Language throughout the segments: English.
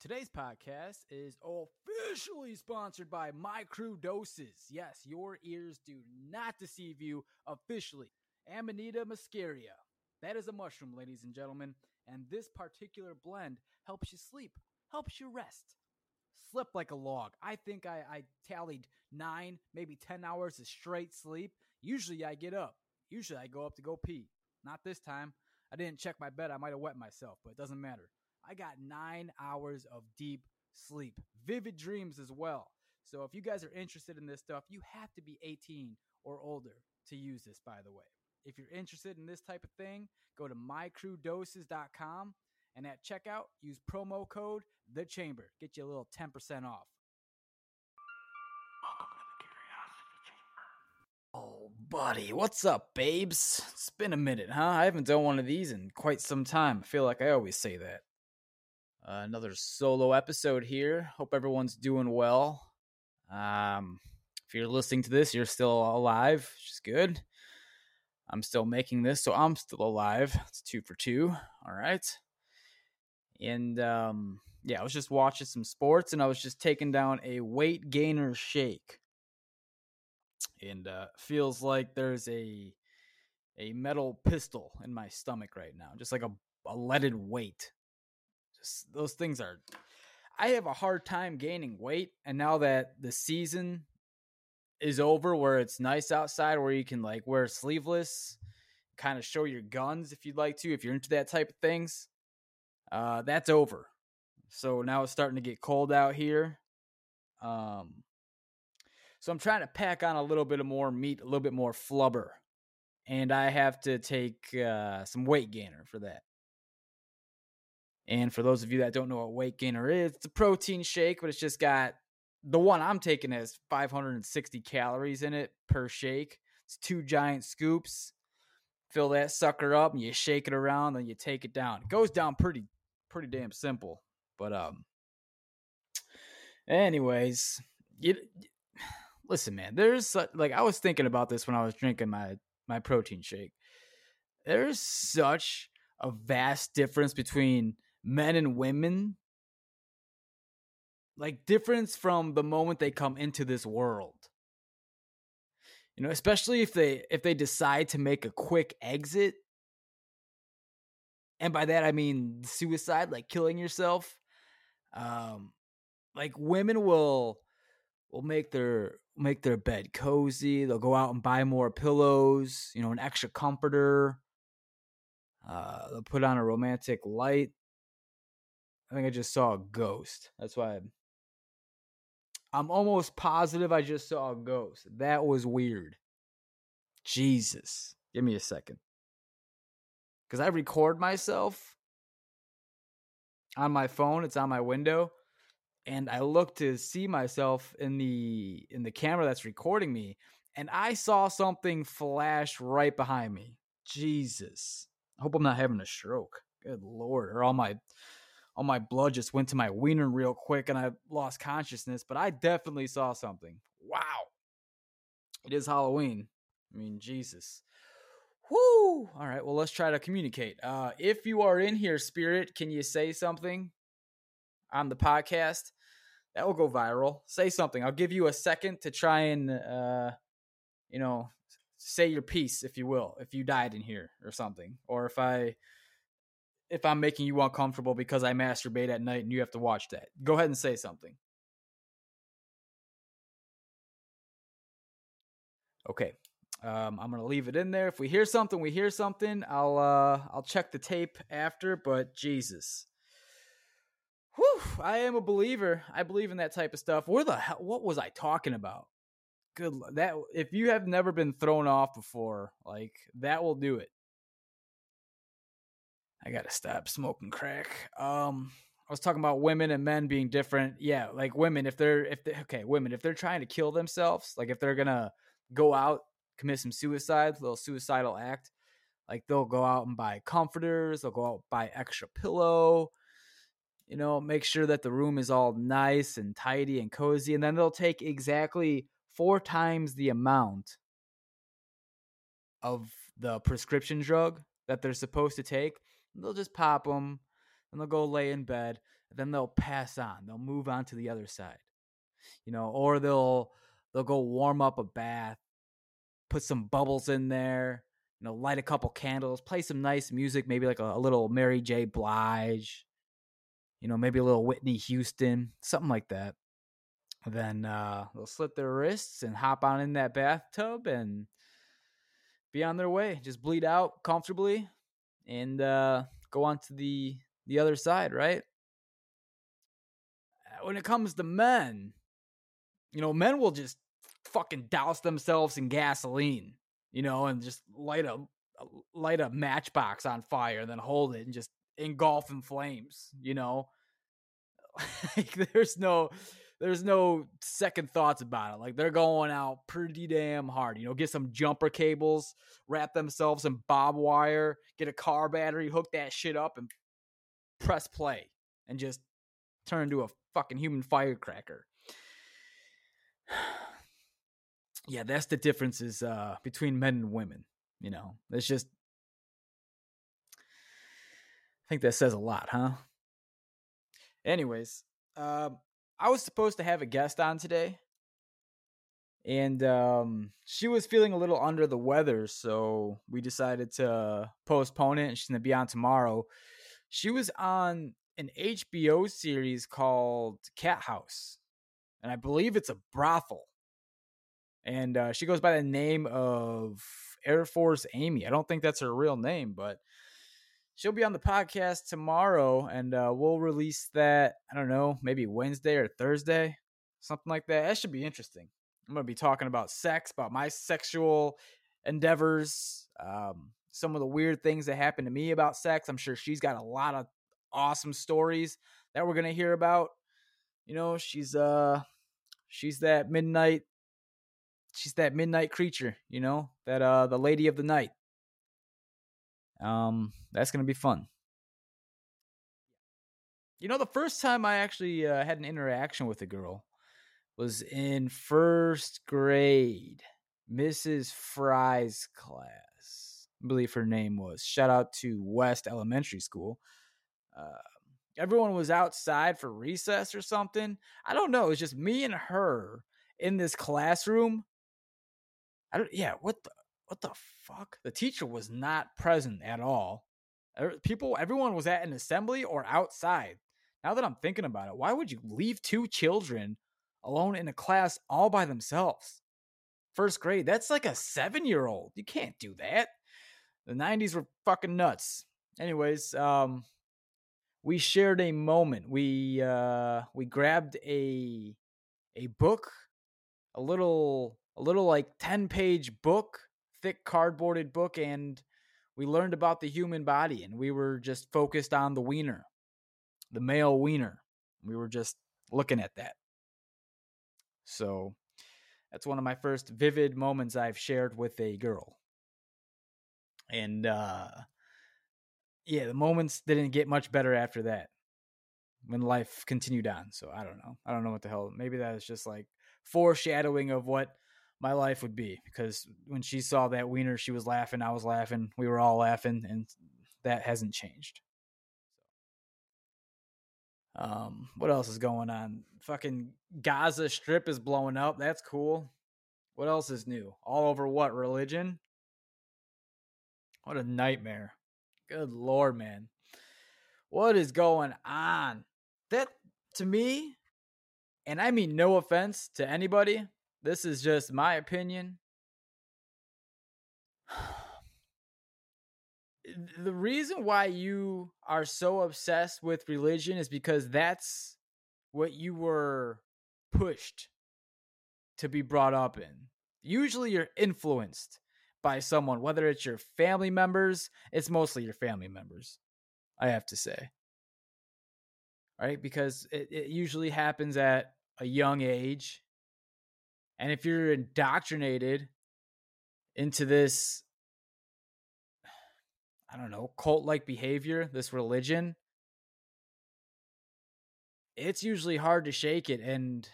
Today's podcast is officially sponsored by My Crew Doses. Yes, your ears do not deceive you officially. Amanita muscaria. That is a mushroom, ladies and gentlemen, and this particular blend helps you sleep, helps you rest. Slip like a log. I think I, I tallied nine, maybe 10 hours of straight sleep. Usually I get up. Usually I go up to go pee. Not this time. I didn't check my bed. I might have wet myself, but it doesn't matter. I got nine hours of deep sleep, vivid dreams as well. So if you guys are interested in this stuff, you have to be 18 or older to use this, by the way. If you're interested in this type of thing, go to mycrewdoses.com and at checkout, use promo code The Chamber. Get you a little 10% off. Welcome to the Curiosity Chamber. Oh, buddy, what's up, babes? It's been a minute, huh? I haven't done one of these in quite some time. I feel like I always say that. Uh, another solo episode here. Hope everyone's doing well. Um, if you're listening to this, you're still alive, which is good. I'm still making this, so I'm still alive. It's two for two. All right. And um, yeah, I was just watching some sports and I was just taking down a weight gainer shake. And uh, feels like there's a a metal pistol in my stomach right now, just like a, a leaded weight those things are I have a hard time gaining weight and now that the season is over where it's nice outside where you can like wear sleeveless kind of show your guns if you'd like to if you're into that type of things uh that's over. So now it's starting to get cold out here um so i'm trying to pack on a little bit of more meat a little bit more flubber and i have to take uh some weight gainer for that and for those of you that don't know what weight gainer is, it's a protein shake, but it's just got the one I'm taking has 560 calories in it per shake. It's two giant scoops. Fill that sucker up and you shake it around, then you take it down. It goes down pretty pretty damn simple. But um anyways, you listen man, there's like I was thinking about this when I was drinking my my protein shake. There's such a vast difference between men and women like difference from the moment they come into this world. You know especially if they if they decide to make a quick exit and by that i mean suicide like killing yourself um like women will will make their make their bed cozy they'll go out and buy more pillows you know an extra comforter uh they'll put on a romantic light I think I just saw a ghost. That's why I'm, I'm almost positive I just saw a ghost. That was weird. Jesus. Give me a second. Because I record myself on my phone, it's on my window, and I look to see myself in the in the camera that's recording me, and I saw something flash right behind me. Jesus. I hope I'm not having a stroke. Good lord. Or all my all my blood just went to my wiener real quick and I lost consciousness, but I definitely saw something. Wow. It is Halloween. I mean, Jesus. Whoo! All right, well, let's try to communicate. Uh, if you are in here, Spirit, can you say something on the podcast? That will go viral. Say something. I'll give you a second to try and, uh, you know, say your piece, if you will, if you died in here or something, or if I if I'm making you uncomfortable because I masturbate at night and you have to watch that. Go ahead and say something. Okay. Um, I'm gonna leave it in there. If we hear something, we hear something. I'll uh, I'll check the tape after. But Jesus, Whew, I am a believer. I believe in that type of stuff. Where the hell? What was I talking about? Good. That if you have never been thrown off before, like that will do it. I gotta stop smoking crack. Um, I was talking about women and men being different. Yeah, like women, if they're if they okay, women, if they're trying to kill themselves, like if they're gonna go out commit some suicide, little suicidal act, like they'll go out and buy comforters, they'll go out buy extra pillow, you know, make sure that the room is all nice and tidy and cozy, and then they'll take exactly four times the amount of the prescription drug that they're supposed to take they'll just pop them and they'll go lay in bed then they'll pass on. They'll move on to the other side. You know, or they'll they'll go warm up a bath, put some bubbles in there, you know, light a couple candles, play some nice music, maybe like a, a little Mary J. Blige, you know, maybe a little Whitney Houston, something like that. then uh, they'll slit their wrists and hop on in that bathtub and be on their way. Just bleed out comfortably and uh, go on to the the other side, right? Uh, when it comes to men, you know, men will just fucking douse themselves in gasoline, you know, and just light a light a matchbox on fire, and then hold it and just engulf in flames, you know. like there's no there's no second thoughts about it. Like they're going out pretty damn hard. You know, get some jumper cables, wrap themselves in bob wire, get a car battery, hook that shit up, and press play, and just turn into a fucking human firecracker. yeah, that's the differences uh, between men and women. You know, it's just. I think that says a lot, huh? Anyways, um, I was supposed to have a guest on today, and um, she was feeling a little under the weather, so we decided to postpone it. And she's gonna be on tomorrow. She was on an HBO series called Cathouse, and I believe it's a brothel. And uh, she goes by the name of Air Force Amy. I don't think that's her real name, but she'll be on the podcast tomorrow, and uh, we'll release that. I don't know, maybe Wednesday or Thursday, something like that. That should be interesting. I'm gonna be talking about sex, about my sexual endeavors, um, some of the weird things that happen to me about sex. I'm sure she's got a lot of awesome stories that we're gonna hear about. You know, she's uh, she's that midnight. She's that midnight creature, you know, that uh the lady of the night. Um, that's gonna be fun. You know, the first time I actually uh, had an interaction with a girl was in first grade, Mrs. Fry's class. I believe her name was. Shout out to West Elementary School. Uh, everyone was outside for recess or something. I don't know. It was just me and her in this classroom. I don't. Yeah. What the? What the fuck? The teacher was not present at all. People, everyone was at an assembly or outside. Now that I'm thinking about it, why would you leave two children alone in a class all by themselves? First grade, that's like a seven year old. You can't do that. The 90s were fucking nuts. Anyways, um, we shared a moment. We uh we grabbed a a book, a little a little like 10 page book, thick cardboarded book, and we learned about the human body and we were just focused on the wiener, the male wiener. We were just looking at that. So that's one of my first vivid moments I've shared with a girl. And uh yeah, the moments didn't get much better after that when life continued on. So I don't know. I don't know what the hell. Maybe that is just like foreshadowing of what my life would be because when she saw that wiener, she was laughing, I was laughing, we were all laughing, and that hasn't changed. Um, what else is going on? Fucking Gaza Strip is blowing up. That's cool. What else is new? All over what religion? What a nightmare. Good lord, man. What is going on? That to me, and I mean no offense to anybody, this is just my opinion. the reason why you are so obsessed with religion is because that's what you were pushed to be brought up in. Usually you're influenced by someone, whether it's your family members, it's mostly your family members, I have to say. Right? Because it, it usually happens at a young age. And if you're indoctrinated into this I don't know, cult like behavior, this religion, it's usually hard to shake it. And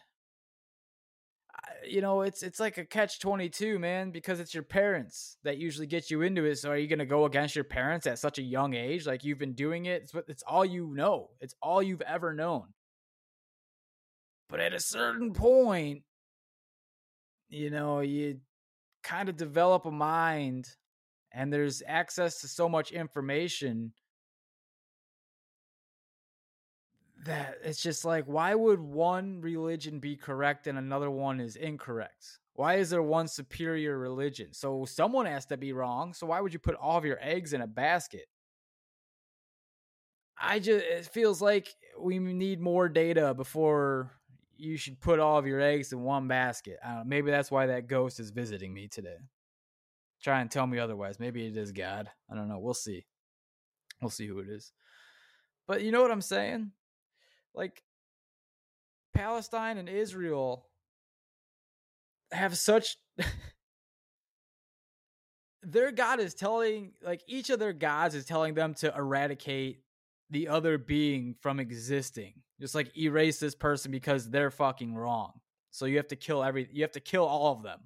you know, it's it's like a catch twenty two, man, because it's your parents that usually get you into it. So are you gonna go against your parents at such a young age? Like you've been doing it. It's it's all you know. It's all you've ever known. But at a certain point, you know, you kind of develop a mind and there's access to so much information that it's just like why would one religion be correct and another one is incorrect? Why is there one superior religion? So someone has to be wrong so why would you put all of your eggs in a basket? I just it feels like we need more data before you should put all of your eggs in one basket. Maybe that's why that ghost is visiting me today. Try and tell me otherwise. Maybe it is god. I don't know. We'll see. We'll see who it is. But you know what i'm saying? Like Palestine and Israel have such their god is telling like each of their gods is telling them to eradicate the other being from existing. Just like erase this person because they're fucking wrong. So you have to kill every you have to kill all of them.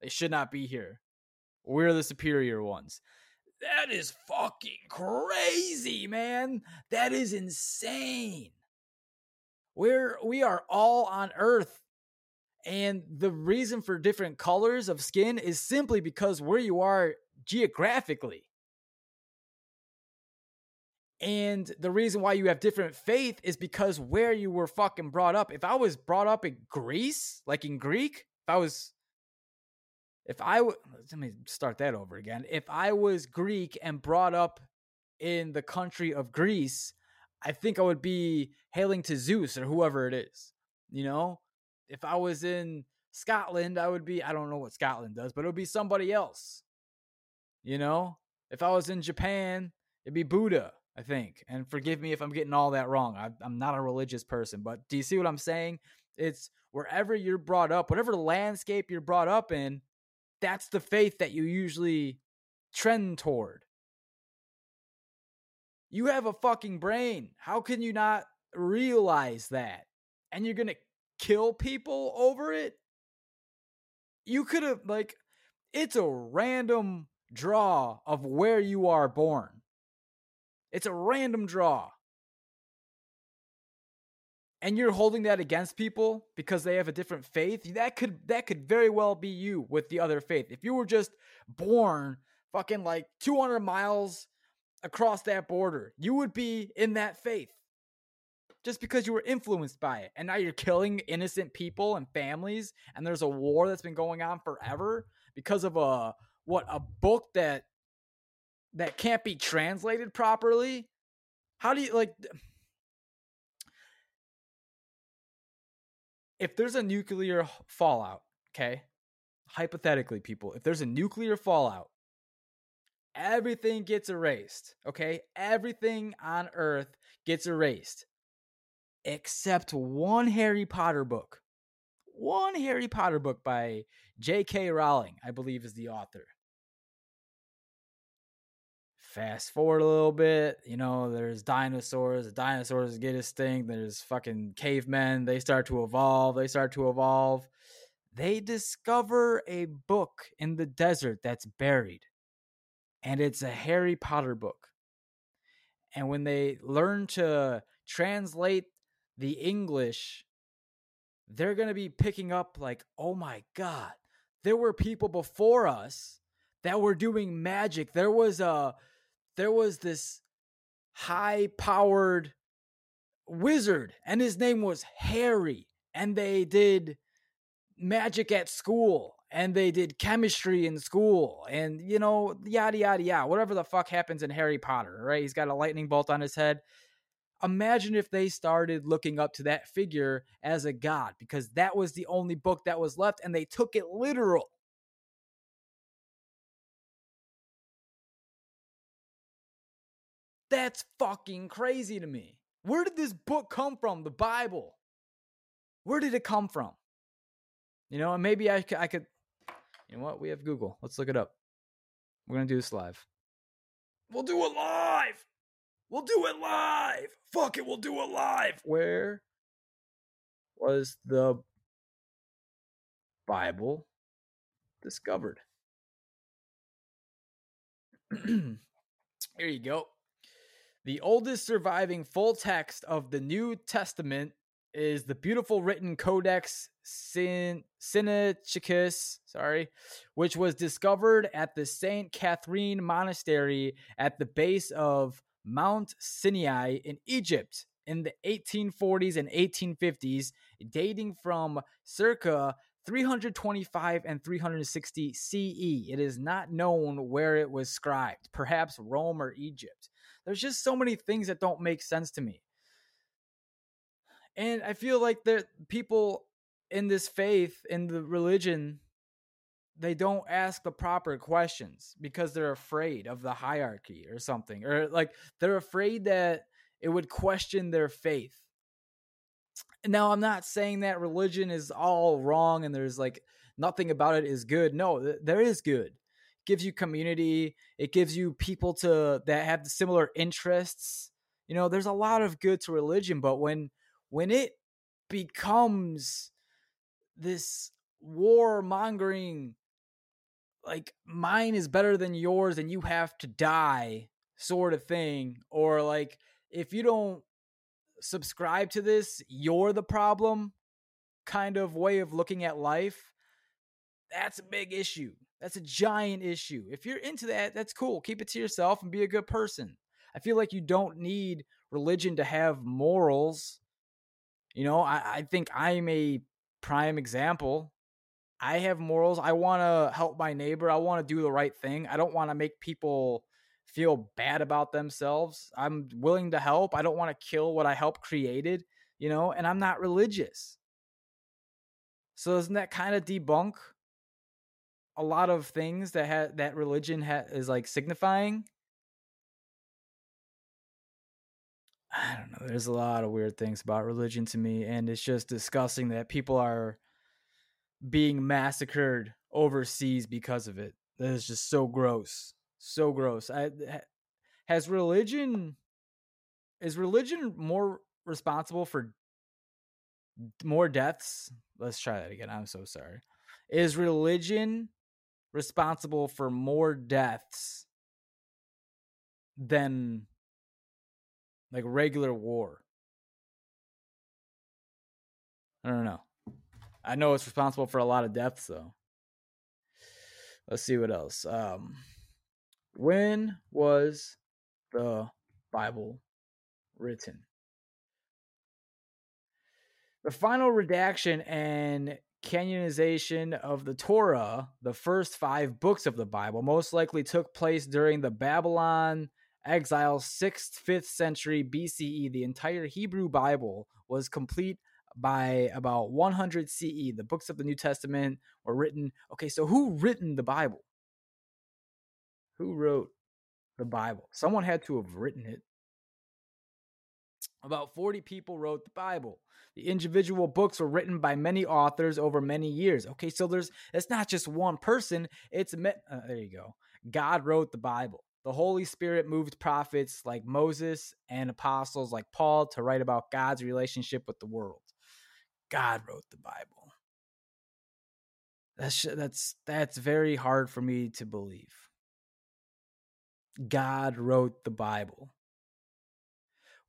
They should not be here. We're the superior ones. That is fucking crazy man. That is insane. We're we are all on earth. And the reason for different colors of skin is simply because where you are geographically and the reason why you have different faith is because where you were fucking brought up if i was brought up in greece like in greek if i was if i w- let me start that over again if i was greek and brought up in the country of greece I think I would be hailing to Zeus or whoever it is. You know, if I was in Scotland, I would be, I don't know what Scotland does, but it would be somebody else. You know, if I was in Japan, it'd be Buddha, I think. And forgive me if I'm getting all that wrong. I, I'm not a religious person, but do you see what I'm saying? It's wherever you're brought up, whatever landscape you're brought up in, that's the faith that you usually trend toward. You have a fucking brain. How can you not realize that? And you're going to kill people over it? You could have, like, it's a random draw of where you are born. It's a random draw. And you're holding that against people because they have a different faith. That could that could very well be you with the other faith. If you were just born fucking like 200 miles across that border. You would be in that faith just because you were influenced by it. And now you're killing innocent people and families and there's a war that's been going on forever because of a what a book that that can't be translated properly. How do you like if there's a nuclear fallout, okay? Hypothetically, people, if there's a nuclear fallout everything gets erased. Okay. Everything on earth gets erased except one Harry Potter book. One Harry Potter book by J.K. Rowling, I believe, is the author. Fast forward a little bit, you know, there's dinosaurs. The dinosaurs get extinct. There's fucking cavemen. They start to evolve. They start to evolve. They discover a book in the desert that's buried and it's a Harry Potter book. And when they learn to translate the English, they're going to be picking up, like, oh my God, there were people before us that were doing magic. There was a, there was this high powered wizard, and his name was Harry. And they did magic at school and they did chemistry in school and you know yada yada yada whatever the fuck happens in harry potter right he's got a lightning bolt on his head imagine if they started looking up to that figure as a god because that was the only book that was left and they took it literal that's fucking crazy to me where did this book come from the bible where did it come from you know, and maybe I, I could you know what? We have Google. Let's look it up. We're going to do this live. We'll do it live. We'll do it live. Fuck it, we'll do it live. Where was the Bible discovered. Here you go. The oldest surviving full text of the New Testament is the beautiful written Codex Sin- Sinaiticus, sorry, which was discovered at the St. Catherine Monastery at the base of Mount Sinai in Egypt in the 1840s and 1850s, dating from circa 325 and 360 CE. It is not known where it was scribed, perhaps Rome or Egypt. There's just so many things that don't make sense to me. And I feel like that people in this faith, in the religion, they don't ask the proper questions because they're afraid of the hierarchy or something. Or like they're afraid that it would question their faith. Now, I'm not saying that religion is all wrong and there's like nothing about it is good. No, there is good. Gives you community. It gives you people to that have similar interests. You know, there's a lot of good to religion, but when when it becomes this war mongering like mine is better than yours and you have to die sort of thing or like if you don't subscribe to this, you're the problem kind of way of looking at life, that's a big issue. That's a giant issue. If you're into that, that's cool. Keep it to yourself and be a good person. I feel like you don't need religion to have morals. You know, I, I think I'm a prime example. I have morals. I want to help my neighbor. I want to do the right thing. I don't want to make people feel bad about themselves. I'm willing to help. I don't want to kill what I helped created, you know, and I'm not religious. So doesn't that kind of debunk a lot of things that ha- that religion ha- is like signifying? I don't know. There's a lot of weird things about religion to me, and it's just disgusting that people are being massacred overseas because of it. That is just so gross so gross. I, has religion is religion more responsible for more deaths? Let's try that again. I'm so sorry. Is religion responsible for more deaths than like regular war? I don't know. I know it's responsible for a lot of deaths though. Let's see what else. Um when was the Bible written? The final redaction and canonization of the Torah, the first five books of the Bible, most likely took place during the Babylon exile, 6th, 5th century BCE. The entire Hebrew Bible was complete by about 100 CE. The books of the New Testament were written. Okay, so who written the Bible? Who wrote the Bible? Someone had to have written it. About 40 people wrote the Bible. The individual books were written by many authors over many years. Okay, so there's it's not just one person. It's uh, there you go. God wrote the Bible. The Holy Spirit moved prophets like Moses and apostles like Paul to write about God's relationship with the world. God wrote the Bible. That's that's that's very hard for me to believe. God wrote the Bible.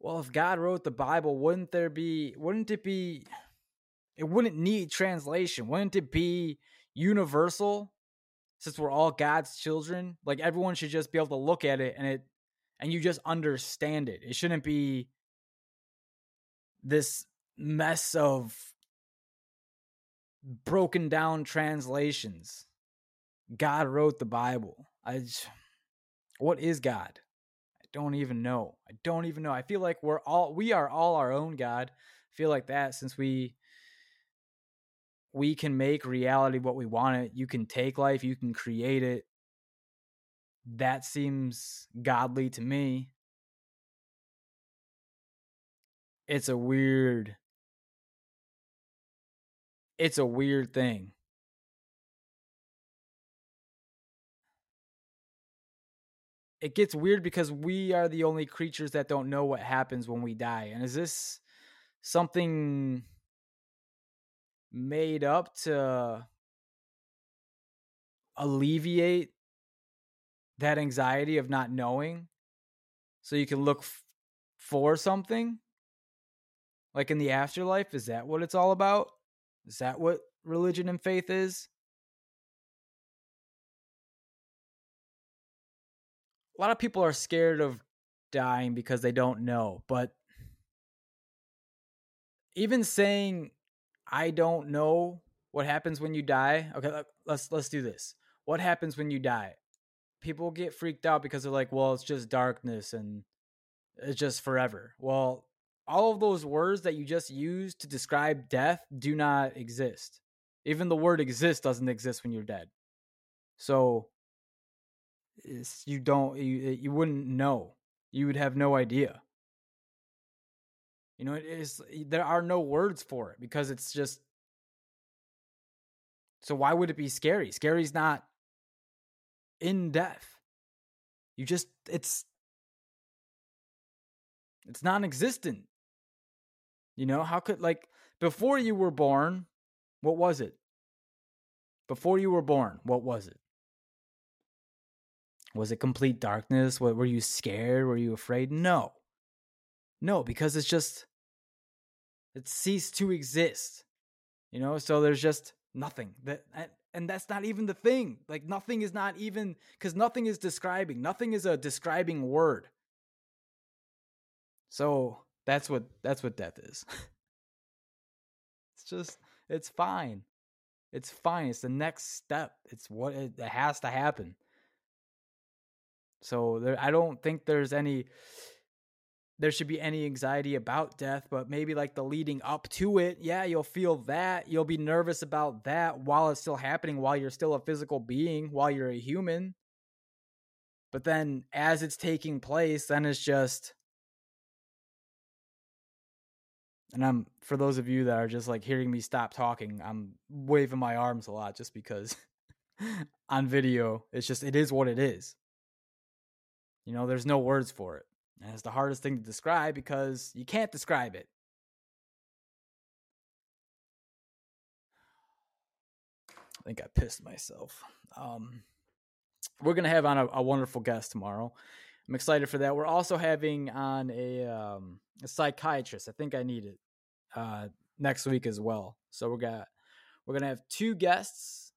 Well, if God wrote the Bible, wouldn't there be, wouldn't it be, it wouldn't need translation. Wouldn't it be universal since we're all God's children? Like everyone should just be able to look at it and it, and you just understand it. It shouldn't be this mess of broken down translations. God wrote the Bible. I just, what is God? Don't even know. I don't even know. I feel like we're all we are all our own God. I feel like that since we we can make reality what we want it. You can take life, you can create it. That seems godly to me. It's a weird it's a weird thing. It gets weird because we are the only creatures that don't know what happens when we die. And is this something made up to alleviate that anxiety of not knowing? So you can look f- for something? Like in the afterlife is that what it's all about? Is that what religion and faith is a lot of people are scared of dying because they don't know but even saying i don't know what happens when you die okay let's let's do this. What happens when you die? People get freaked out because they're like well it's just darkness and it's just forever. Well all of those words that you just used to describe death do not exist. Even the word exist doesn't exist when you're dead. So you don't you, eh, you wouldn't know. You would have no idea. You know it is eh, there are no words for it because it's just so why would it be scary? Scary's not in death. You just it's it's non-existent. You know how could like before you were born what was it? Before you were born what was it was it complete darkness? What were you scared? Were you afraid? No. No, because it's just it ceased to exist. You know, so there's just nothing. That and that's not even the thing. Like nothing is not even cuz nothing is describing. Nothing is a describing word. So, that's what that's what death is. it's just it's fine. It's fine. It's the next step. It's what it, it has to happen. So there, I don't think there's any there should be any anxiety about death, but maybe like the leading up to it, yeah, you'll feel that. You'll be nervous about that while it's still happening, while you're still a physical being, while you're a human. But then as it's taking place, then it's just and I'm for those of you that are just like hearing me stop talking, I'm waving my arms a lot just because on video, it's just it is what it is. You know, there's no words for it. And it's the hardest thing to describe because you can't describe it. I think I pissed myself. Um, we're gonna have on a, a, wonderful guest tomorrow. I'm excited for that. We're also having on a um, a psychiatrist. I think I need it uh, next week as well. So we're got we're gonna have two guests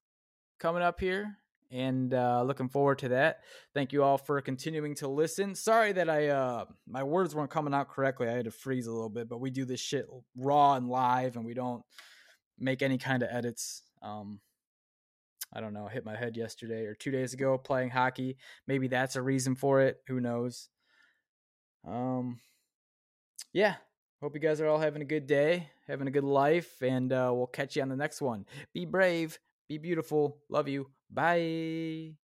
coming up here and uh, looking forward to that. Thank you all for continuing to listen. Sorry that I uh, my words weren't coming out correctly. I had to freeze a little bit, but we do this shit raw and live, and we don't make any kind of edits. Um, I don't know. Hit my head yesterday or two days ago playing hockey. Maybe that's a reason for it. Who knows? Um, yeah. Hope you guys are all having a good day, having a good life, and uh, we'll catch you on the next one. Be brave, be beautiful. Love you. Bye.